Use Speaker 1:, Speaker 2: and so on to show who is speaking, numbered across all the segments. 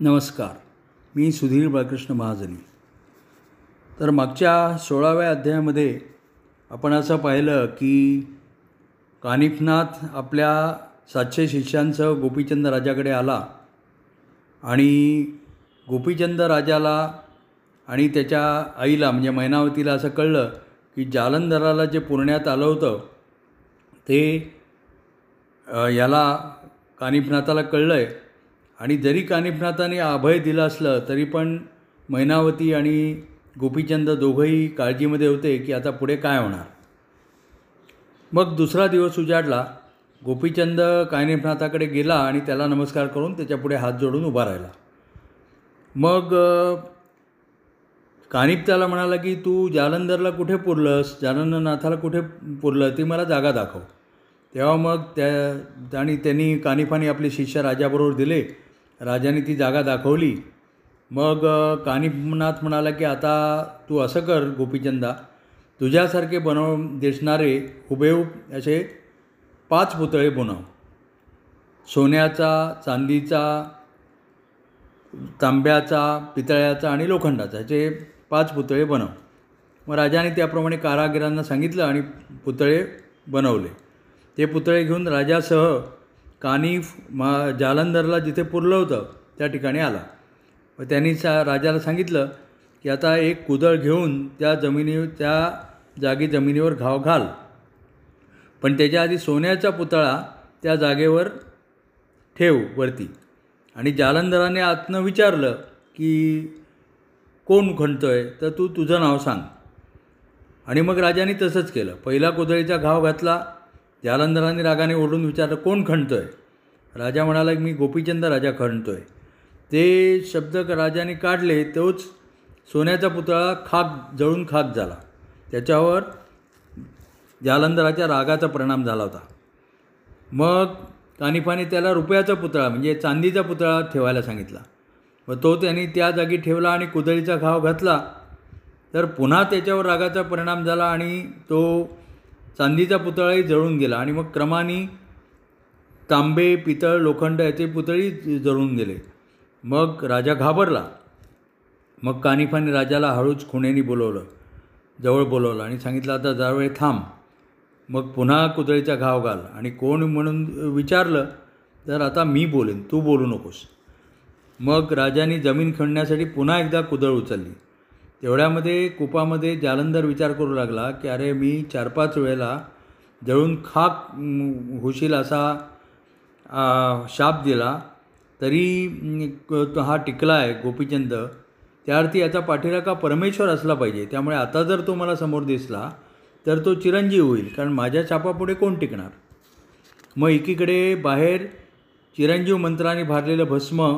Speaker 1: नमस्कार. मी सुधीर बाळकृष्ण महाजनी. तर मागच्या सोळाव्या अध्यायामध्ये आपण असं पाहिलं की कानिफनाथ आपल्या सातशे शिष्यांसह गोपीचंद राजाकडे आला आणि गोपीचंद राजाला आणि त्याच्या आईला म्हणजे मैनावतीला असं कळलं की जालंधराला जे पुरण्यात आलं होतं ते याला कानिफनाथाला कळलं आहे आणि जरी कानिफनाथाने अभय दिलं असलं तरी पण मैनावती आणि गोपीचंद दोघंही काळजीमध्ये होते की आता पुढे काय होणार. मग दुसरा दिवस उजाडला गोपीचंद कानिफनाथाकडे गेला आणि त्याला नमस्कार करून त्याच्यापुढे हात जोडून उभा राहिला. मग कानिप कानिफ त्याला म्हणाला की तू जालंधरला कुठे पुरलंस? जालंधरनाथाला कुठे पुरलं? ती मला जागा दाखव. तेव्हा मग त्या आणि त्यांनी कानिफाने आपले शिष्य राजाबरोबर दिले. राजाने ती जागा दाखवली. मग कानिपनाथ म्हणाला की आता तू असं कर गोपीचंदा. तुझ्यासारखे बनव दिसणारे हुबेहूब असे पाच पुतळे बनव. सोन्याचा चांदीचा तांब्याचा पितळ्याचा आणि लोखंडाचा याचे पाच पुतळे बनव. मग राजाने त्याप्रमाणे कारागिरांना सांगितलं आणि पुतळे बनवले. ते पुतळे घेऊन राजासह कानिफ मा जालंधरला जिथे पुरलं होतं त्या ठिकाणी आला. व त्यांनी सा राजाला सांगितलं की आता एक कुदळ घेऊन त्या जमिनी त्या जागी जमिनीवर घाव घाल. पण त्याच्या आधी सोन्याचा पुतळा त्या जागेवर ठेव वरती. आणि जालंधराने आतनं विचारलं की कोण खणतो आहे तर तू तुझं नाव सांग. आणि मग राजाने तसंच केलं. पहिला कुदळीचा घाव घातला जालंधराने रागाने ओढून विचारलं कोण खणतो आहे राजा म्हणाला मी गोपीचंद राजा खणतो आहे ते शब्द राजाने काढले तोच सोन्याचा पुतळा खाक जळून खाक झाला. त्याच्यावर जालंधराच्या रागाचा परिणाम झाला होता. मग कानिफाने त्याला रुपयाचा पुतळा म्हणजे चांदीचा पुतळा ठेवायला सांगितला. व तो त्यांनी त्या जागी ठेवला आणि कुदळीचा घाव घातला. तर पुन्हा त्याच्यावर रागाचा परिणाम झाला आणि तो चांदीचा पुतळाही जळून गेला आणि मग क्रमाने तांबे पितळ लोखंड याचे पुतळी जळून गेले. मग राजा घाबरला. मग कानिफाने राजाला हळूच खुणेने बोलवलं जवळ बोलवलं आणि सांगितलं आता जावेळ थांब. मग पुन्हा कुदळीचा घाव घाल. आणि कोण म्हणून विचारलं तर आता मी बोलेन तू बोलू नकोस. मग राजाने जमीन खणण्यासाठी पुन्हा एकदा कुदळ उचलली. तेवढ्यामध्ये कुपामध्ये जालंधर विचार करू लागला की अरे मी चार पाच वेळेला जळून खाक होशील असा शाप दिला. तरी हा टिकला आहे गोपीचंद. त्याअर्थी याचा पाठीराखा परमेश्वर असला पाहिजे? त्यामुळे आता जर तो मला समोर दिसला तर तो चिरंजीव होईल. कारण माझ्या शापापुढे कोण टिकणार? मग एकीकडे बाहेर चिरंजीव मंत्राने भारलेलं भस्म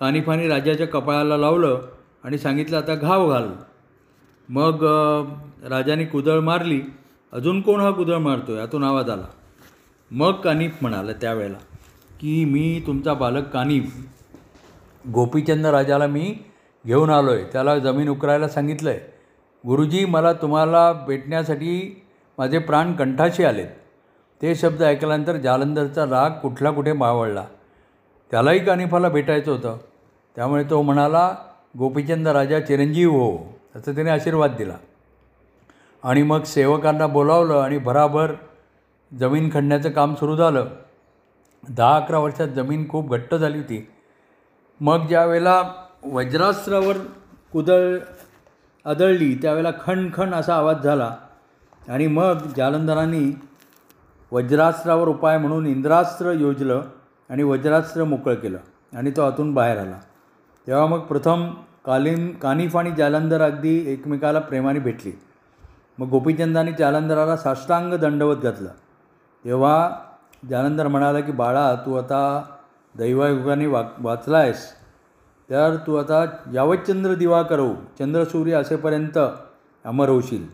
Speaker 1: कानिफाने राजाच्या कपाळाला लावलं आणि सांगितलं आता घाव घाल. मग राजाने कुदळ मारली. अजून कोण हा कुदळ मारतोय? यातून आवाज आला. मग कानिफ म्हणाला त्यावेळेला की मी तुमचा बालक कानिफ. गोपीचंद राजाला मी घेऊन आलो आहे त्याला जमीन उकरायला सांगितलं आहे गुरुजी मला तुम्हाला भेटण्यासाठी माझे प्राण कंठाशी आलेत. ते शब्द ऐकल्यानंतर जालंधरचा राग कुठला कुठे मावळला. त्यालाही कानिफाला भेटायचं होतं. त्यामुळे तो म्हणाला गोपीचंद राजा चिरंजीव हो असं त्याने आशीर्वाद दिला. आणि मग सेवकांना बोलावलं आणि भराभर जमीन खणण्याचं काम सुरू झालं. दहा अकरा वर्षात जमीन खूप घट्ट झाली होती. मग ज्या वेळेला वज्रास्त्रावर कुदळ आदळली त्यावेळेला खण खण असा आवाज झाला. आणि मग जालंधरांनी वज्रास्त्रावर उपाय म्हणून इंद्रास्त्र योजलं आणि वज्रास्त्र मोकळं केलं आणि तो आतून बाहेर आला. तेव्हा मग प्रथम कालीन कानिफ आणि जालंधर अगदी एकमेकाला प्रेमाने भेटली. मग गोपीचंदाने जालंधराला साष्टांग दंडवत घातला. तेव्हा जालंधर म्हणाला की बाळा तू आता दैवायुगाने वा वाचला आहेस तर तू आता यावतचंद्र दिवा करो. चंद्रसूर्य असेपर्यंत अमर होशील.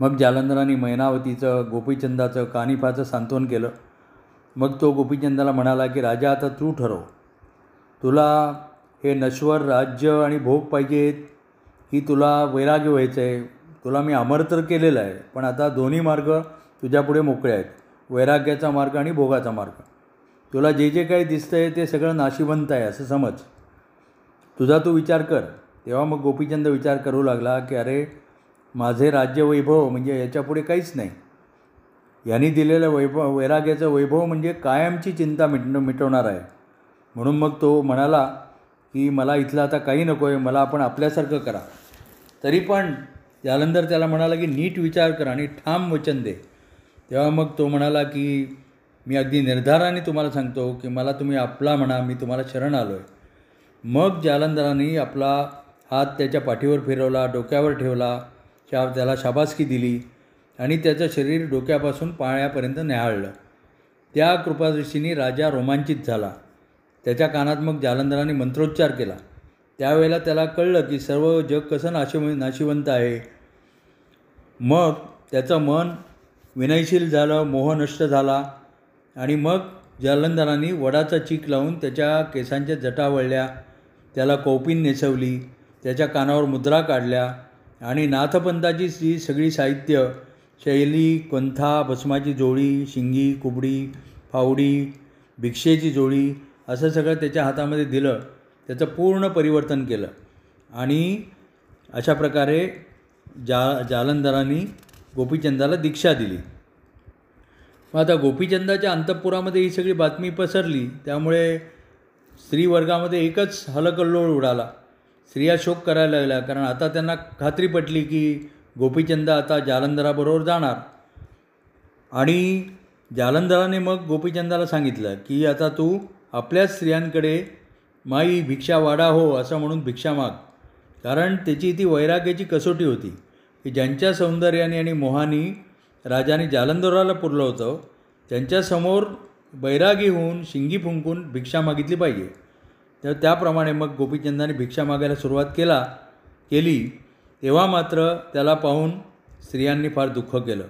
Speaker 1: मग जालंधराने मैनावतीचं गोपीचंदाचं कानिफाचं सांत्वन केलं. मग तो गोपीचंदाला म्हणाला की राजा आता तू ठरव. तुला हे नश्वर राज्य आणि भोग पाहिजेत की तुला वैराग्य व्हायचं आहे तुला मी अमर तर केलेलं आहे पण आता दोन्ही मार्ग तुझ्यापुढे मोकळे आहेत. वैराग्याचा मार्ग आणि भोगाचा मार्ग. तुला जे जे काही दिसतं आहे ते सगळं नाशिवंत आहे असं समज. तुझा तू विचार कर. तेव्हा मग गोपीचंद विचार करू लागला की अरे माझे राज्य वैभव म्हणजे याच्यापुढे काहीच नाही. यांनी दिलेलं वैभव वैराग्याचं वैभव म्हणजे कायमची चिंता मिट मिटवणार आहे. म्हणून मग तो म्हणाला की मला इथलं आता काही नको आहे मला आपण आपल्यासारखं करा. तरी पण जालंधर त्याला म्हणाला की नीट विचार करा आणि ठाम वचन दे. तेव्हा मग तो म्हणाला की मी अगदी निर्धाराने तुम्हाला सांगतो की मला तुम्ही आपला म्हणा मी तुम्हाला शरण आलो आहे मग जालंधरांनी आपला हात त्याच्या पाठीवर फिरवला डोक्यावर ठेवला शा त्याला शाबासकी दिली आणि त्याचं शरीर डोक्यापासून पायापर्यंत न्याहाळलं. त्या कृपादृष्टीने राजा रोमांचित झाला. त्याच्या कानात मग जालंधराने मंत्रोच्चार केला. त्यावेळेला त्याला कळलं की सर्व जग कसं नाशिव नाशिवंत आहे. मग त्याचं मन विनयशील झालं मोह नष्ट झाला आणि मग जालंधरांनी वडाचा चीक लावून त्याच्या केसांच्या जटा वळल्या. त्याला कौपीन नेसवली त्याच्या कानावर मुद्रा काढल्या आणि नाथपंथाची जी सगळी साहित्य शैली कंथा भस्माची जोडी शिंगी कुबडी फावडी भिक्षेची जोडी असं सगळं त्याच्या हातामध्ये दिलं त्याचं पूर्ण परिवर्तन केलं. आणि अशा प्रकारे जा जालंधरांनी गोपीचंदाला दीक्षा दिली. मग आता गोपीचंदाच्या अंतपुरामध्ये ही सगळी बातमी पसरली त्यामुळे स्त्रीवर्गामध्ये एकच हलकल्लोळ उडाला. स्त्रिया शोक करायला लागल्या कारण आता त्यांना खात्री पटली की गोपीचंद आता जालंधराबरोबर जाणार. आणि जालंधराने मग गोपीचंदाला सांगितलं की आता तू आपल्याच स्त्रियांकडे माई भिक्षा वाडा हो असं म्हणून भिक्षा माग. कारण त्याची ती वैराग्याची कसोटी होती. की ज्यांच्या सौंदर्याने आणि मोहानी राजाने जालंधराला पुरलं होतं त्यांच्यासमोर बैरागी होऊन शिंगी फुंकून भिक्षा मागितली पाहिजे. तर त्याप्रमाणे मग गोपीचंदाने भिक्षा मागायला सुरुवात केला केली. तेव्हा मात्र त्याला पाहून स्त्रियांनी फार दुःख केलं.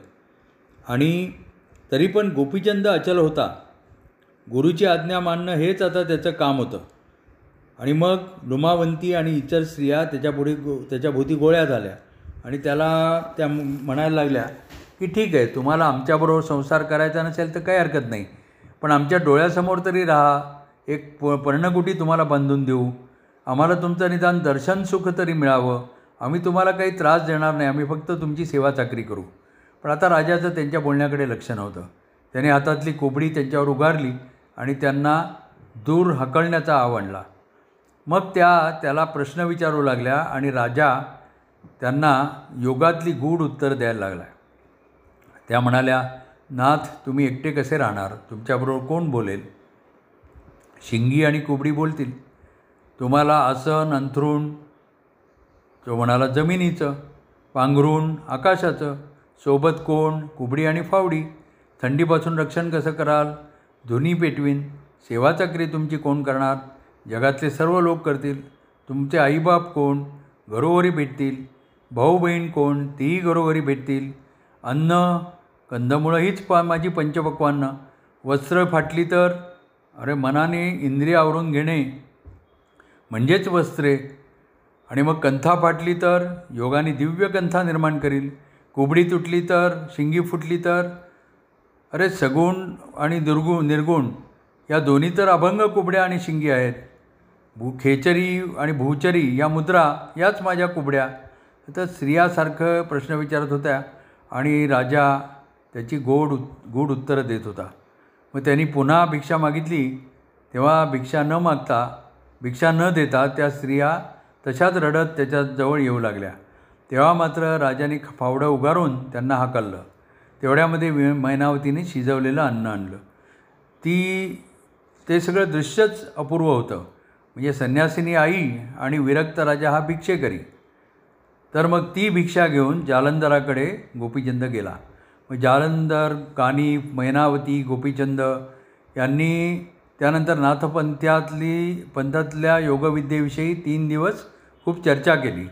Speaker 1: आणि तरी पण गोपीचंद अचल होता. गुरुची आज्ञा मानणं हेच आता त्याचं काम होतं. आणि मग लुमावंती आणि इतर स्त्रिया त्याच्यापुढे गो त्याच्याभोवती गोळ्या झाल्या. आणि त्याला त्या म्हणायला लागल्या की ठीक आहे तुम्हाला आमच्याबरोबर संसार करायचा नसेल तर काही हरकत नाही. पण आमच्या डोळ्यासमोर तरी राहा. एक प पर्णकुटी तुम्हाला बांधून देऊ. आम्हाला तुमचं निदान दर्शन सुख तरी मिळावं. आम्ही तुम्हाला काही त्रास देणार नाही. आम्ही फक्त तुमची सेवा चाकरी करू. पण आता राजाचं त्यांच्या बोलण्याकडे लक्ष नव्हतं. त्याने हातातली कोबडी त्यांच्यावर उगारली. आणि त्यांना दूर हकलण्याचा आवडला मग त्या त्याला प्रश्न विचारू लागल्या आणि राजा त्यांना योगातली गूढ उत्तर द्यायला लागला. त्या म्हणाल्या नाथ तुम्ही एकटे कसे राहणार? तुमच्याबरोबर कोण बोलेल? शिंगी आणि कुबडी बोलतील. तुम्हाला आसन अंथरूण तो म्हणाला जमिनीचं पांघरूण आकाशाचं सोबत कोण? कुबडी आणि फावडी. थंडीपासून रक्षण कसं कराल? दोन्ही पेटवीन. सेवाचाकरी तुमची कोण करणार? जगातले सर्व लोक करतील. तुमचे आईबाप कोण? घरोघरी भेटतील. भाऊ बहीण कोण? तीही घरोघरी भेटतील. अन्न कंदमुळं हीच पा माझी पंचपक्वान्न. वस्त्र फाटली तर? अरे मनाने इंद्रिय आवरून घेणे. म्हणजेच वस्त्रे. आणि मग कंथा फाटली तर? योगाने दिव्य कंथा निर्माण करील. कुबडी तुटली तर? शिंगी फुटली तर? अरे सगुण आणि दुर्गुण निर्गुण या दोन्ही तर अभंग कुबड्या आणि शिंगी आहेत. भू खेचरी आणि भूचरी या मुद्रा याच माझ्या कुबड्या. तर स्त्रियासारखं प्रश्न विचारत होत्या आणि राजा त्याची गोड गूढ उत्तरं देत होता. मग त्यांनी पुन्हा भिक्षा मागितली. तेव्हा भिक्षा न मागता भिक्षा न देता त्या स्त्रिया तशाच रडत त्याच्याजवळ येऊ लागल्या. तेव्हा मात्र राजाने फावडं उगारून त्यांना हाकललं. तेवढ्यामध्ये मैनावतीने शिजवलेलं अन्न आणलं. ती ते सगळं दृश्यच अपूर्व होतं. म्हणजे संन्यासिनी आई आणि विरक्त राजा हा भिक्षेकरी. तर मग ती भिक्षा घेऊन जालंधराकडे गोपीचंद गेला. मग जालंधर कानी मैनावती गोपीचंद यांनी त्यानंतर नाथपंथ्यातली पंथातल्या योगविद्येविषयी तीन दिवस खूप चर्चा केली.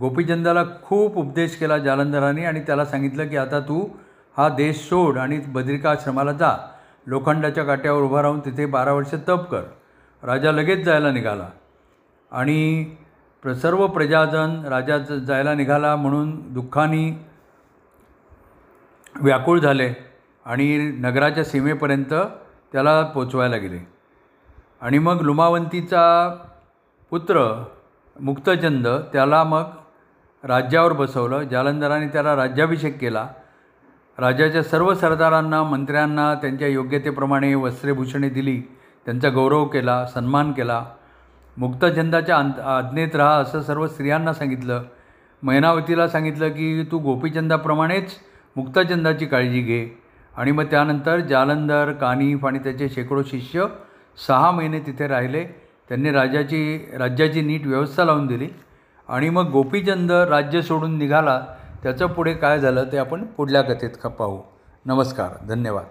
Speaker 1: गोपीचंदाला खूप उपदेश केला जालंधराने आणि त्याला सांगितलं की आता तू हा देश सोड आणि बद्रिकाश्रमाला जा. लोखंडाच्या काट्यावर उभा राहून तिथे बारा वर्ष तप कर. राजा लगेच जायला निघाला आणि प्र सर्व प्रजाजन राजा जायला निघाला म्हणून दुःखाने व्याकुळ झाले आणि नगराच्या सीमेपर्यंत त्याला पोचवायला गेले. आणि मग लुमावंतीचा पुत्र मुक्तचंद त्याला मग राज्यावर बसवलं. जालंधराने त्याला राज्याभिषेक केला. राजाच्या सर्व सरदारांना मंत्र्यांना त्यांच्या योग्यतेप्रमाणे वस्त्रेभूषणे दिली. त्यांचा गौरव केला सन्मान केला. मुक्तछंदाच्या अंत आज्ञेत राहा असं सर्व स्त्रियांना सांगितलं. मैनावतीला सांगितलं की तू गोपीचंदाप्रमाणेच मुक्तछंदाची काळजी घे. आणि मग त्यानंतर जालंधर कानिफ आणि त्याचे शेकडो शिष्य सहा महिने तिथे राहिले. त्यांनी राजाची राज्याची नीट व्यवस्था लावून दिली. आणि मग गोपीचंद राज्य सोडून निघाला त्याचं पुढे काय झालं ते आपण पुढल्या कथेत पाहू. नमस्कार धन्यवाद.